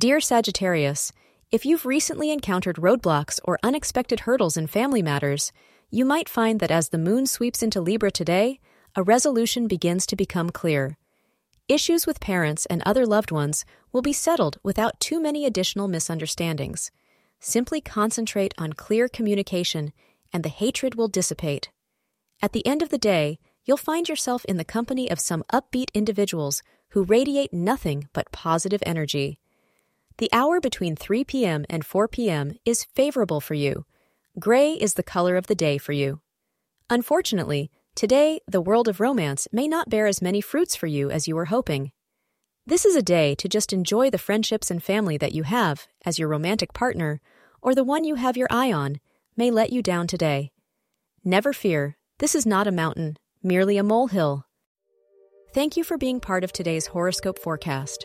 Dear Sagittarius, if you've recently encountered roadblocks or unexpected hurdles in family matters, you might find that as the moon sweeps into Libra today, a resolution begins to become clear. Issues with parents and other loved ones will be settled without too many additional misunderstandings. Simply concentrate on clear communication, and the hatred will dissipate. At the end of the day, you'll find yourself in the company of some upbeat individuals who radiate nothing but positive energy. The hour between 3 p.m. and 4 p.m. is favorable for you. Gray is the color of the day for you. Unfortunately, today the world of romance may not bear as many fruits for you as you were hoping. This is a day to just enjoy the friendships and family that you have as your romantic partner, or the one you have your eye on, may let you down today. Never fear, this is not a mountain, merely a molehill. Thank you for being part of today's horoscope forecast.